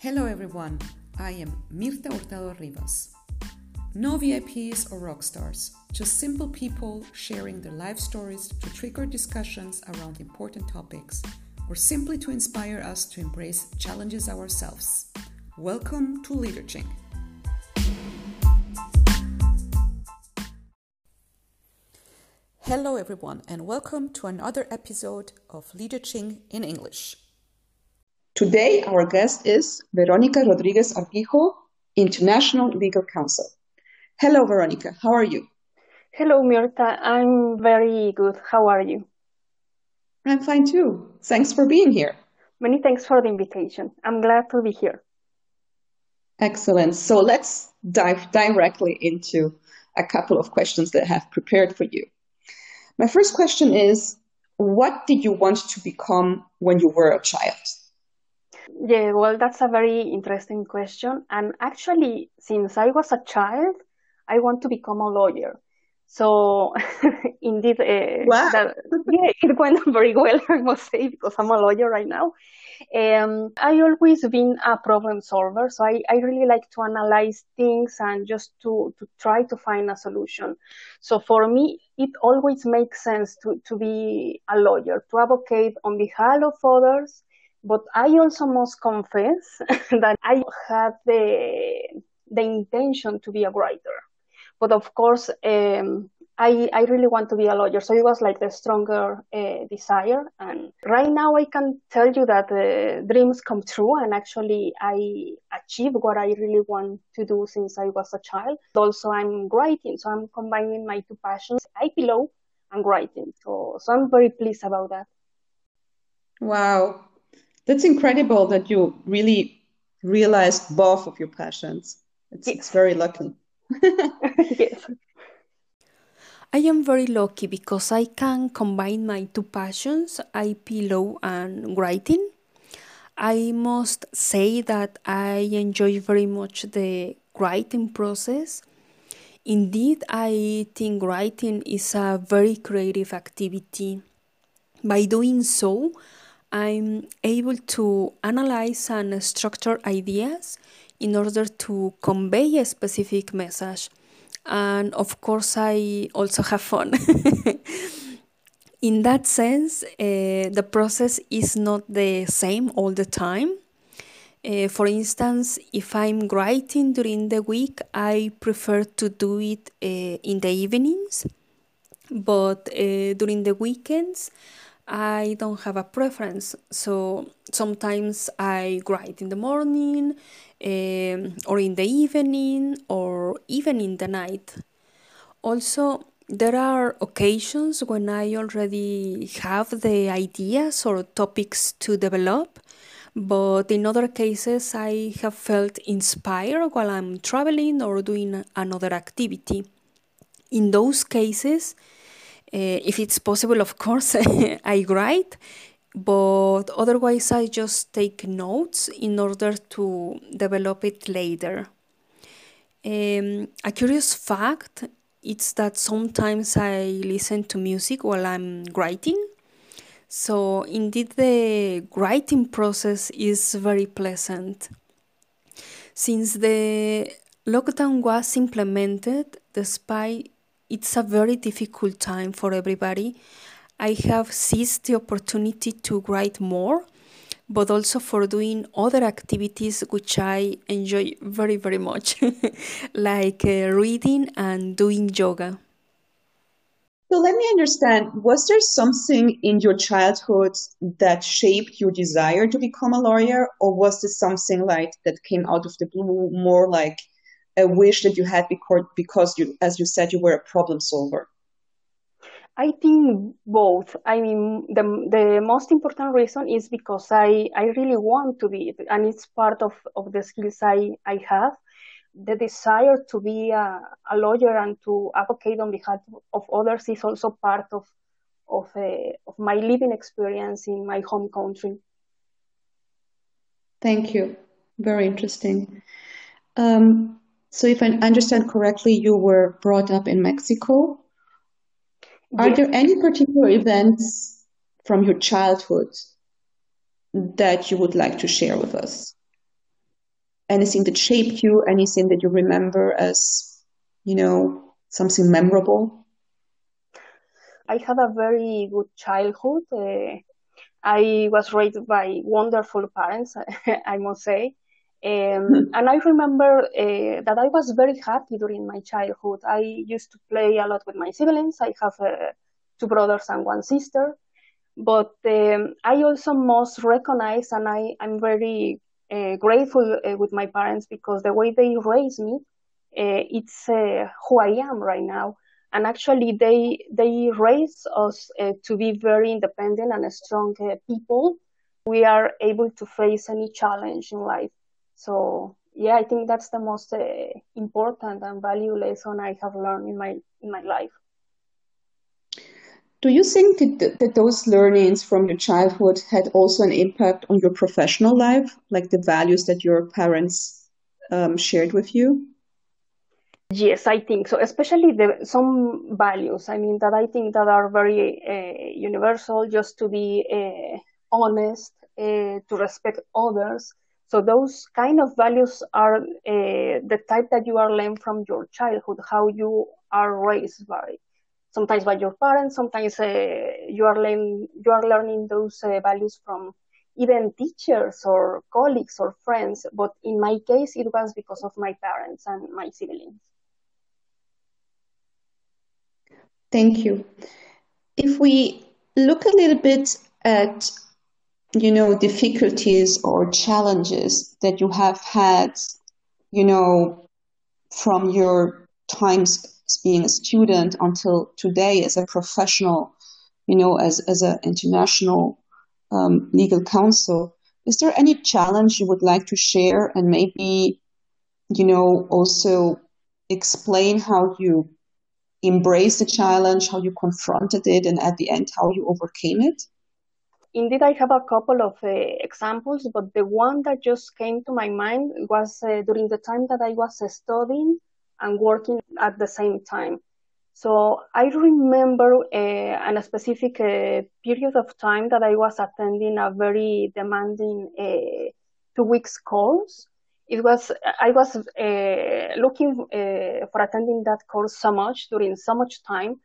Hello everyone, I am Mirta Hurtado Rivas. No VIPs or rock stars, just simple people sharing their life stories to trigger discussions around important topics or simply to inspire us to embrace challenges ourselves. Welcome to Leaderching. Hello everyone and welcome to another episode of Leaderching in English. Today, our guest is Veronica Rodriguez Arguijo, International Legal Counsel. Hello, Veronica. How are you? Hello, Mirta. I'm very good. How are you? I'm fine too. Thanks for being here. Many thanks for the invitation. I'm glad to be here. Excellent. So let's dive directly into a couple of questions that I have prepared for you. My first question is What did you want to become when you were a child? Yeah, well, that's a very interesting question. And actually, since I was a child, I want to become a lawyer. So, indeed, uh, wow. that, yeah, it went very well, I must say, because I'm a lawyer right now. Um, I always been a problem solver, so I, I really like to analyze things and just to, to try to find a solution. So for me, it always makes sense to, to be a lawyer, to advocate on behalf of others but I also must confess that I had the the intention to be a writer. But of course, um, I, I really want to be a lawyer. So it was like the stronger uh, desire. And right now I can tell you that uh, dreams come true. And actually I achieved what I really want to do since I was a child. Also I'm writing. So I'm combining my two passions, IP law and writing. So, so I'm very pleased about that. Wow. That's incredible that you really realized both of your passions. It's, yes. it's very lucky. yes. I am very lucky because I can combine my two passions, IP law and writing. I must say that I enjoy very much the writing process. Indeed, I think writing is a very creative activity. By doing so, I'm able to analyze and structure ideas in order to convey a specific message. And of course, I also have fun. in that sense, uh, the process is not the same all the time. Uh, for instance, if I'm writing during the week, I prefer to do it uh, in the evenings, but during the weekends, I don't have a preference. So sometimes I write in the morning um, or in the evening or even in the night. Also, there are occasions when I already have the ideas or topics to develop, but in other cases I have felt inspired while I'm traveling or doing another activity. In those cases, uh, if it's possible, of course, I write, but otherwise, I just take notes in order to develop it later. Um, a curious fact is that sometimes I listen to music while I'm writing. So, indeed, the writing process is very pleasant. Since the lockdown was implemented, despite it's a very difficult time for everybody. I have seized the opportunity to write more, but also for doing other activities which I enjoy very, very much, like uh, reading and doing yoga. So let me understand was there something in your childhood that shaped your desire to become a lawyer, or was this something like that came out of the blue, more like a wish that you had because, because you, as you said, you were a problem solver? I think both. I mean, the, the most important reason is because I, I really want to be, and it's part of, of the skills I, I have. The desire to be a, a lawyer and to advocate on behalf of others is also part of, of, a, uh, of my living experience in my home country. Thank you. Very interesting. Um, so, if I understand correctly, you were brought up in Mexico. Are there any particular events from your childhood that you would like to share with us? anything that shaped you, anything that you remember as, you know, something memorable? I had a very good childhood. Uh, I was raised by wonderful parents, I must say. Um, and I remember uh, that I was very happy during my childhood. I used to play a lot with my siblings. I have uh, two brothers and one sister. But um, I also must recognize, and I, I'm very uh, grateful uh, with my parents because the way they raised me, uh, it's uh, who I am right now. And actually, they they raise us uh, to be very independent and strong uh, people. We are able to face any challenge in life. So yeah, I think that's the most important and valuable lesson I have learned in my in my life. Do you think that, that those learnings from your childhood had also an impact on your professional life, like the values that your parents um, shared with you? Yes, I think so. Especially the some values. I mean that I think that are very uh, universal. Just to be uh, honest, uh, to respect others. So those kind of values are the type that you are learned from your childhood, how you are raised by sometimes by your parents, sometimes uh, you are learning you are learning those uh, values from even teachers or colleagues or friends. But in my case, it was because of my parents and my siblings. Thank you. If we look a little bit at you know difficulties or challenges that you have had you know from your times being a student until today as a professional, you know, as, as an international um, legal counsel. Is there any challenge you would like to share and maybe, you know, also explain how you embraced the challenge, how you confronted it, and at the end, how you overcame it? Indeed, I have a couple of uh, examples, but the one that just came to my mind was uh, during the time that I was studying and working at the same time. So I remember uh, a specific period of time that I was attending a very demanding two weeks course. It was I was looking for attending that course so much during so much time,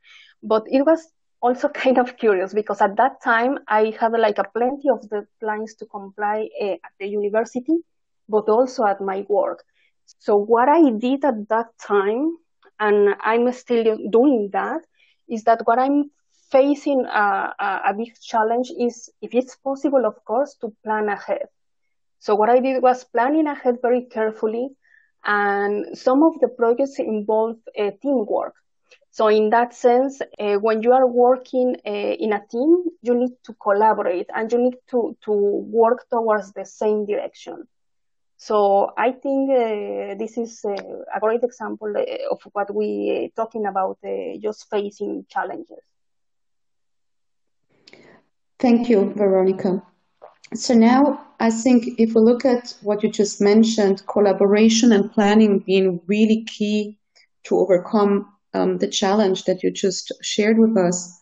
but it was also kind of curious because at that time I had like a plenty of the deadlines to comply uh, at the university, but also at my work. So what I did at that time, and I'm still doing that, is that what I'm facing a, a, a big challenge is, if it's possible, of course, to plan ahead. So what I did was planning ahead very carefully, and some of the projects involve uh, teamwork. So in that sense, uh, when you are working uh, in a team, you need to collaborate and you need to, to work towards the same direction. So I think uh, this is uh, a great example uh, of what we are talking about, uh, just facing challenges. Thank you, Veronica. So now I think if we look at what you just mentioned, collaboration and planning being really key to overcome um, the challenge that you just shared with us.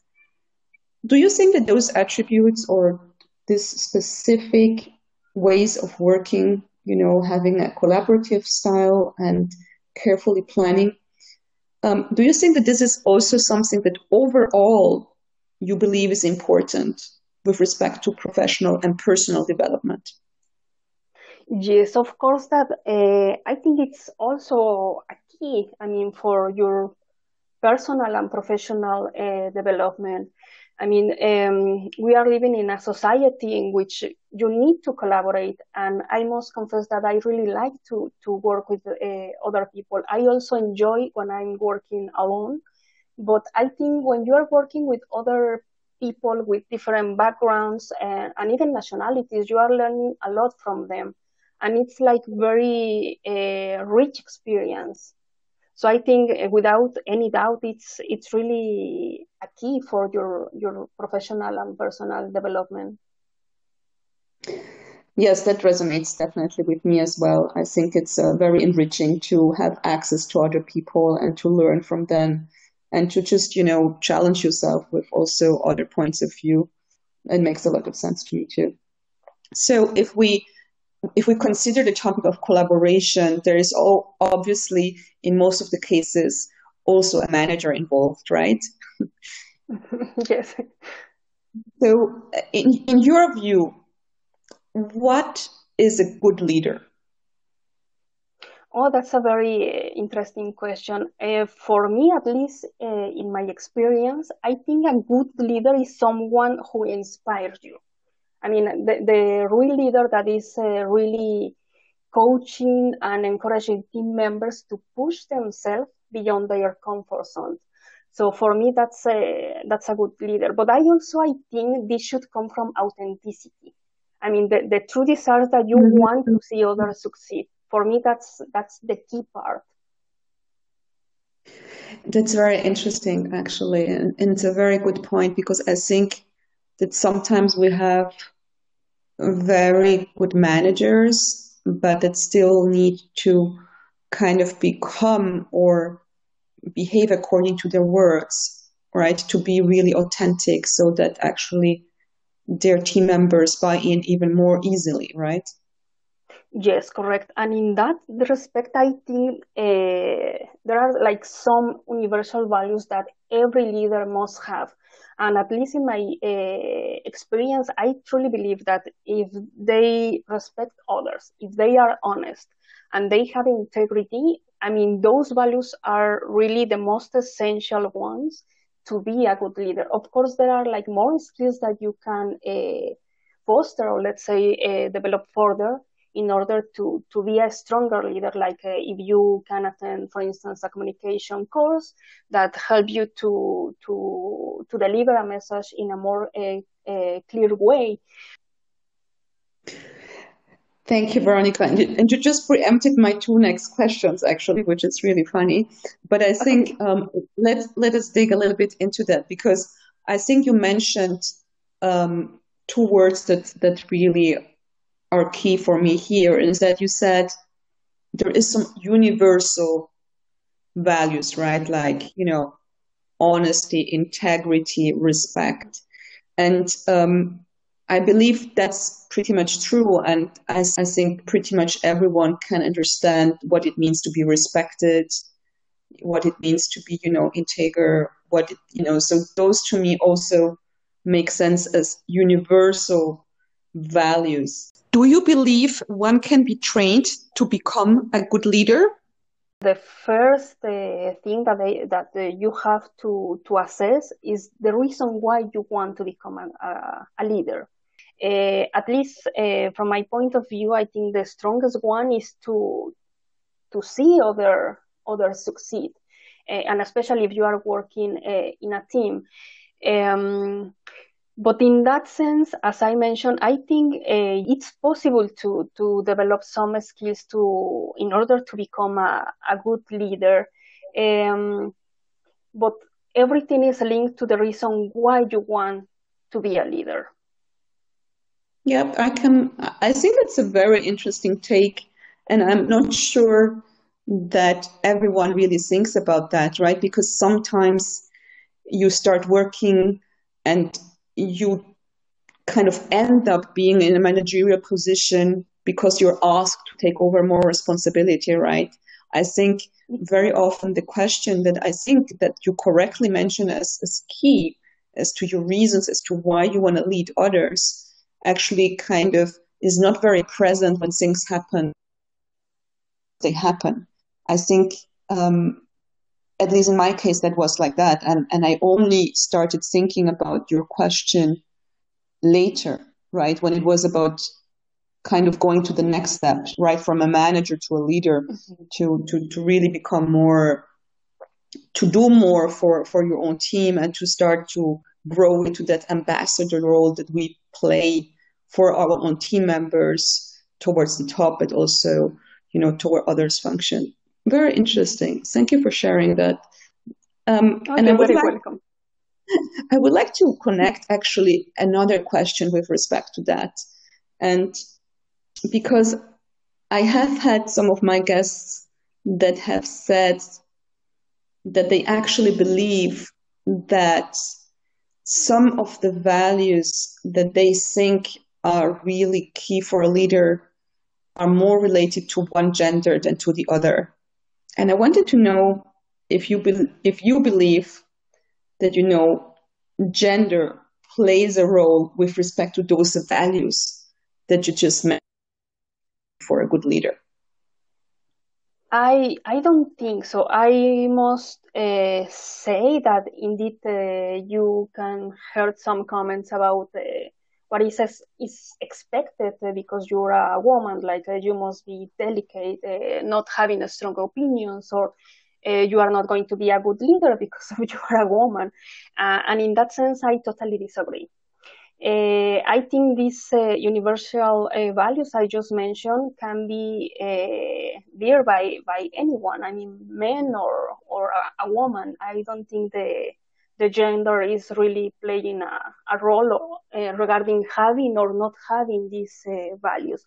Do you think that those attributes or this specific ways of working you know, having a collaborative style and carefully planning. Um, do you think that this is also something that overall you believe is important with respect to professional and personal development? Yes, of course. That uh, I think it's also a key. I mean, for your personal and professional uh, development. I mean, um, we are living in a society in which you need to collaborate, and I must confess that I really like to to work with uh, other people. I also enjoy when I'm working alone, but I think when you are working with other people with different backgrounds and, and even nationalities, you are learning a lot from them, and it's like very uh, rich experience. So I think uh, without any doubt, it's it's really a key for your your professional and personal development. Yes, that resonates definitely with me as well. I think it's uh, very enriching to have access to other people and to learn from them and to just, you know, challenge yourself with also other points of view. It makes a lot of sense to me too. So if we if we consider the topic of collaboration, there is all, obviously in most of the cases also a manager involved, right? yes. So, in, in your view, what is a good leader? Oh, that's a very interesting question. Uh, for me, at least uh, in my experience, I think a good leader is someone who inspires you. I mean, the, the real leader that is uh, really coaching and encouraging team members to push themselves beyond their comfort zone. So for me, that's a, that's a good leader. But I also, I think this should come from authenticity. I mean, the, the true desire that you mm-hmm. want to see others succeed. For me, that's, that's the key part. That's very interesting, actually. And, and it's a very good point because I think that sometimes we have very good managers, but that still need to kind of become or behave according to their words, right? To be really authentic so that actually their team members buy in even more easily, right? Yes, correct. And in that respect, I think uh, there are like some universal values that every leader must have. And at least in my uh, experience, I truly believe that if they respect others, if they are honest, and they have integrity, I mean, those values are really the most essential ones to be a good leader. Of course, there are like more skills that you can uh, foster or let's say uh, develop further in order to, to be a stronger leader. Like uh, if you can attend, for instance, a communication course that help you to, to, to deliver a message in a more clear way. Thank you, Veronica. And you, and you, just preempted my two next questions, actually, which is really funny. But I think um, let let us dig a little bit into that because I think you mentioned um, two words that that really are key for me here. Is that you said there is some universal values, right? Like you know, honesty, integrity, respect, and um, I believe that's pretty much true. And I, I think pretty much everyone can understand what it means to be respected, what it means to be, you know, integer, what, it, you know, so those to me also make sense as universal values. Do you believe one can be trained to become a good leader? The first uh, thing that they, that uh, you have to to assess is the reason why you want to become a, a, leader uh, at least uh, from my point of view, I think the strongest one is to to see other others succeed, uh, and especially if you are working in a team. Um, but in that sense, as I mentioned, I think uh, it's possible to to develop some skills to in order to become a, a good leader. Um, but everything is linked to the reason why you want to be a leader. Yep, I can. I think it's a very interesting take, and I'm not sure that everyone really thinks about that, right? Because sometimes you start working and you kind of end up being in a managerial position because you're asked to take over more responsibility, right? I think very often the question that I think that you correctly mention as, as key as to your reasons as to why you want to lead others actually kind of is not very present when things happen. They happen. I think, um, at least in my case, that was like that. And, and I only started thinking about your question later, right? When it was about kind of going to the next step, right? From a manager to a leader mm-hmm. to, to, to really become more, to do more for, for your own team and to start to grow into that ambassador role that we play for our own team members towards the top, but also, you know, toward others function. Very interesting. Thank you for sharing that. Um, okay, and I would like, welcome. I would like to connect actually another question with respect to that. And because I have had some of my guests that have said that they actually believe that some of the values that they think are really key for a leader are more related to one gender than to the other. And I wanted to know if you be- if you believe that you know gender plays a role with respect to those values that you just mentioned for a good leader. I I don't think so. I must uh, say that indeed uh, you can hear some comments about uh, what is is expected because you're a woman, like uh, you must be delicate, uh, not having a strong opinions, or uh, you are not going to be a good leader because you are a woman. and in that sense, I totally disagree. Uh, I think these uh, universal uh, values I just mentioned can be there by, by anyone. I mean, men or, or a, a, woman. I don't think the, the gender is really playing a, a role regarding having or not having these values.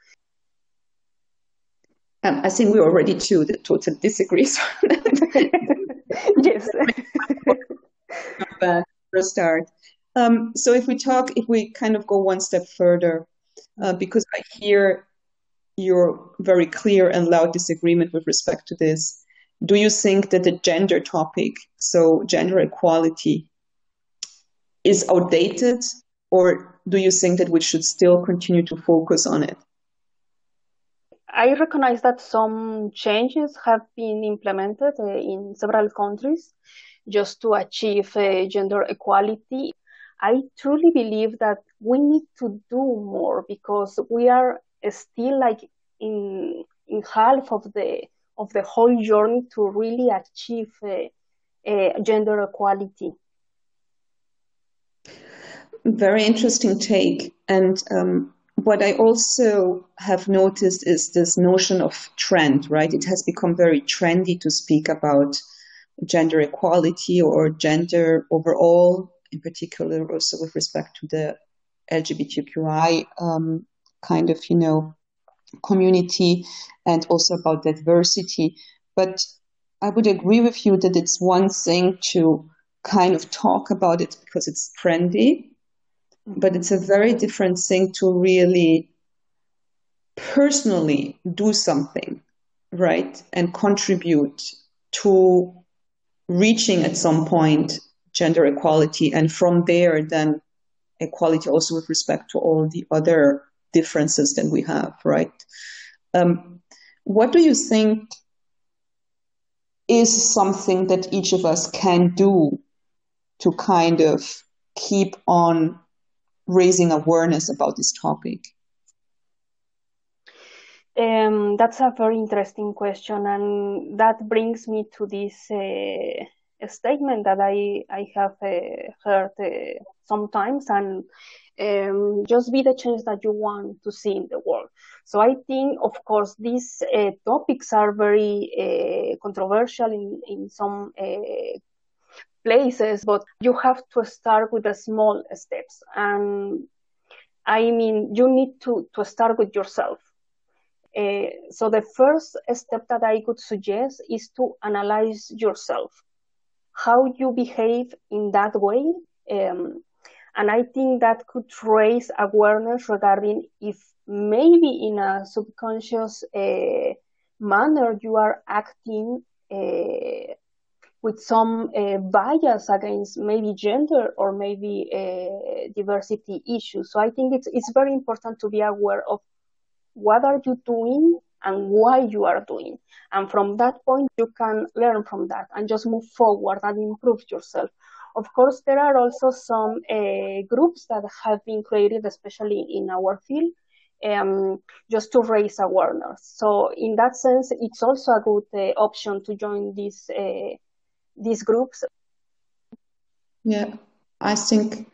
Um, I think we already two that totally disagree. yes. for a start. Um, so if we talk, if we kind of go one step further, uh, because I hear your very clear and loud disagreement with respect to this, do you think that the gender topic, so gender equality, is outdated, or do you think that we should still continue to focus on it? I recognize that some changes have been implemented uh, in several countries just to achieve uh, gender equality. I truly believe that we need to do more because we are still like in in half of the of the whole journey to really achieve uh, uh, gender equality. Very interesting take, and um, what I also have noticed is this notion of trend. Right, it has become very trendy to speak about gender equality or gender overall in particular also with respect to the LGBTQI um, kind of, you know, community and also about diversity. But I would agree with you that it's one thing to kind of talk about it because it's trendy, but it's a very different thing to really personally do something, right? And contribute to reaching at some point gender equality, and from there, then equality also with respect to all the other differences that we have, right? Um, what do you think is something that each of us can do to kind of keep on raising awareness about this topic? Um, that's a very interesting question, and that brings me to this uh, statement that I I have uh, heard uh, sometimes, and um, just be the change that you want to see in the world. So I think, of course, these uh, topics are very uh, controversial in in some uh, places, but you have to start with the small steps. And I mean, you need to to start with yourself. Uh, so the first step that I could suggest is to analyze yourself how you behave in that way. Um, and I think that could raise awareness regarding if maybe in a subconscious uh, manner you are acting uh, with some uh, bias against maybe gender or maybe uh, diversity issues. So I think it's it's very important to be aware of what are you doing and why you are doing. And from that point, you can learn from that and just move forward and improve yourself. Of course, there are also some uh, groups that have been created, especially in our field, um, just to raise awareness. So, in that sense, it's also a good uh, option to join these uh, these groups. Yeah, I think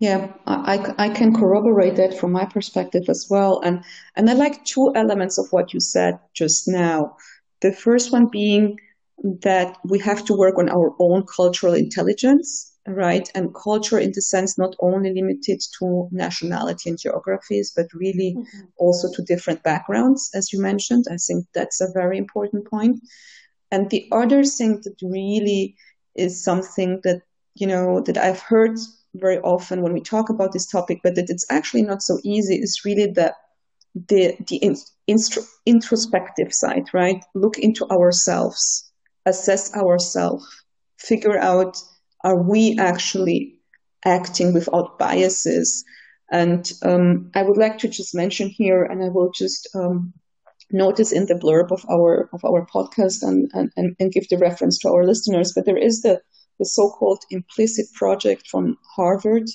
yeah, I, I can corroborate that from my perspective as well. And, and I like two elements of what you said just now. The first one being that we have to work on our own cultural intelligence, right? And culture in the sense not only limited to nationality and geographies, but really mm-hmm. also to different backgrounds, as you mentioned. I think that's a very important point. And the other thing that really is something that, you know, that I've heard very often when we talk about this topic, but that it's actually not so easy is really the the the introspective side, right? Look into ourselves, assess ourselves, figure out are we actually acting without biases? And um, I would like to just mention here, and I will just um, notice in the blurb of our of our podcast and, and, and give the reference to our listeners. But there is the the so-called implicit project from Harvard,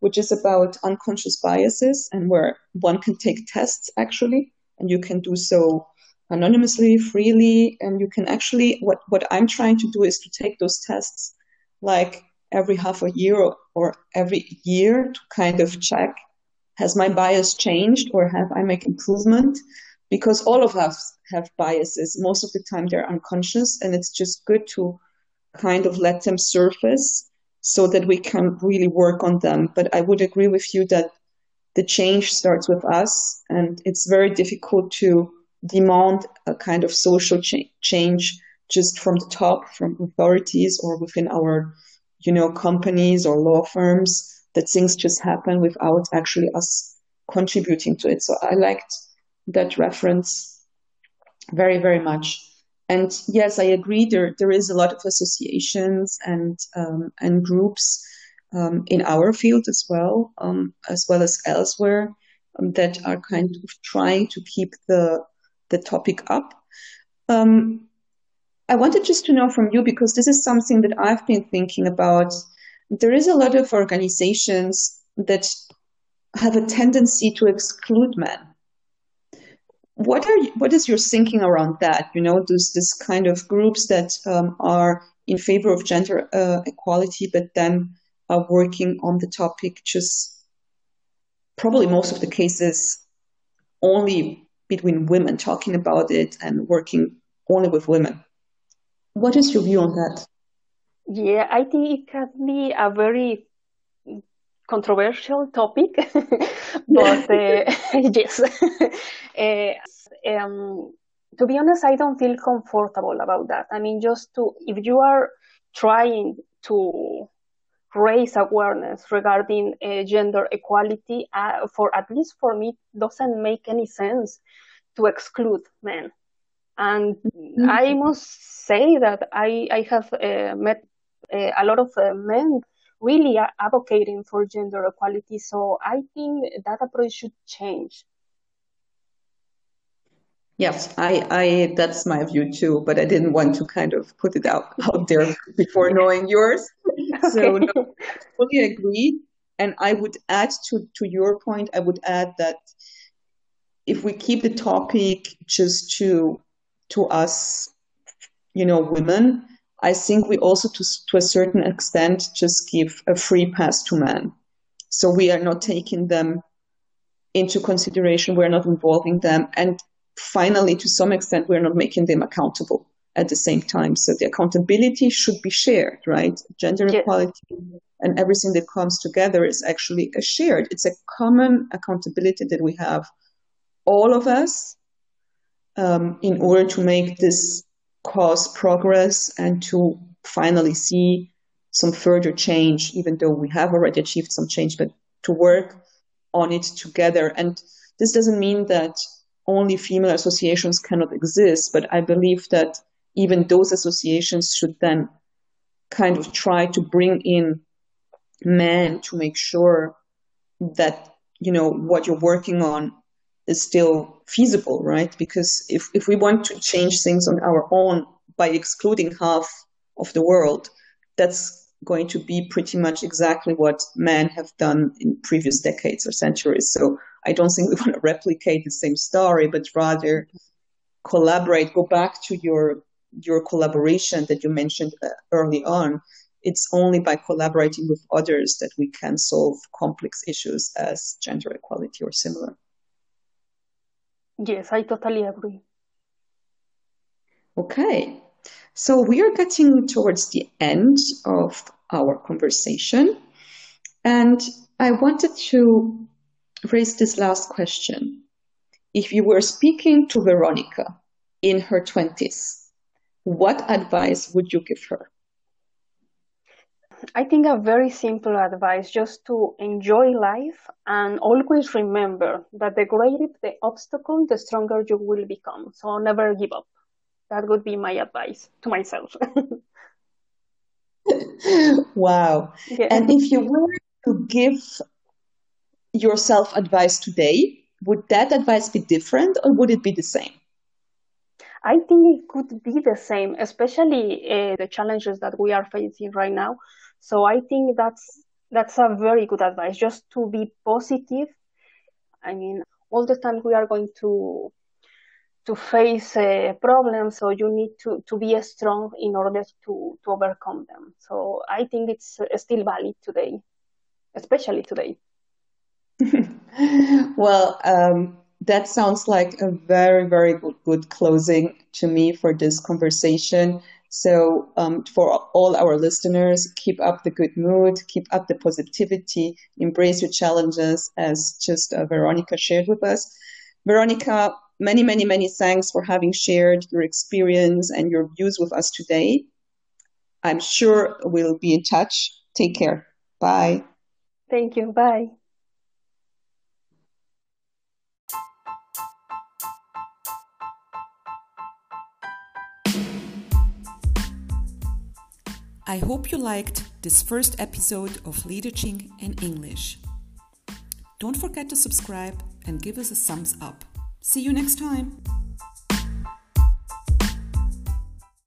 which is about unconscious biases and where one can take tests actually, and you can do so anonymously, freely, and you can actually what what I'm trying to do is to take those tests like every half a year or, or every year to kind of check has my bias changed or have I make improvement? Because all of us have biases. Most of the time they're unconscious and it's just good to kind of let them surface so that we can really work on them. But I would agree with you that the change starts with us and it's very difficult to demand a kind of social cha- change just from the top, from authorities or within our, you know, companies or law firms, that things just happen without actually us contributing to it. So I liked that reference very, very much. And yes, I agree. There, there is a lot of associations and um, and groups um, in our field as well, um, as well as elsewhere, um, that are kind of trying to keep the the topic up. Um, I wanted just to know from you because this is something that I've been thinking about. There is a lot of organizations that have a tendency to exclude men. What are what is your thinking around that? You know, there's this kind of groups that um, are in favor of gender uh, equality, but then are working on the topic just probably most of the cases only between women talking about it and working only with women. What is your view on that? Yeah, I think it can be a very controversial topic, but uh, yes. uh, um, to be honest, I don't feel comfortable about that. I mean, just to, if you are trying to raise awareness regarding uh, gender equality, uh, for at least for me, doesn't make any sense to exclude men. And mm-hmm. I must say that I, I have uh, met uh, a lot of uh, men really advocating for gender equality. So I think that approach should change. Yes, I, I, that's my view too, but I didn't want to kind of put it out, out there before knowing yours. So no, fully agree. And I would add to, to your point, I would add that if we keep the topic just to to us, you know, women, I think we also, to, to a certain extent, just give a free pass to men. So we are not taking them into consideration. We're not involving them. And finally, to some extent, we're not making them accountable at the same time. So the accountability should be shared, right? Gender equality and everything that comes together is actually a shared, it's a common accountability that we have, all of us, um, in order to make this cause progress and to finally see some further change, even though we have already achieved some change, but to work on it together. And this doesn't mean that only female associations cannot exist, but I believe that even those associations should then kind of try to bring in men to make sure that, you know, what you're working on is still feasible, right? Because if, if we want to change things on our own by excluding half of the world, that's going to be pretty much exactly what men have done in previous decades or centuries. So I don't think we want to replicate the same story, but rather collaborate, go back to your your collaboration that you mentioned uh, early on. It's only by collaborating with others that we can solve complex issues as gender equality or similar. Yes, I totally agree. Okay, so we are getting towards the end of our conversation, and I wanted to raise this last question. If you were speaking to Veronica in her 20s, what advice would you give her? I think a very simple advice just to enjoy life and always remember that the greater the obstacle, the stronger you will become. So never give up. That would be my advice to myself. wow. Yeah. And if you were to give yourself advice today, would that advice be different or would it be the same? I think it could be the same, especially uh, the challenges that we are facing right now. So I think that's that's a very good advice, just to be positive. I mean, all the time we are going to to face uh, problems, so you need to, to be strong in order to, to overcome them. So I think it's still valid today, especially today. well, um, that sounds like a very, very good, good closing to me for this conversation. So, um, for all our listeners, keep up the good mood, keep up the positivity, embrace your challenges, as just uh, Veronica shared with us. Veronica, many, many, many thanks for having shared your experience and your views with us today. I'm sure we'll be in touch. Take care. Bye. Thank you. Bye. I hope you liked this first episode of Leaderching in English. Don't forget to subscribe and give us a thumbs up. See you next time.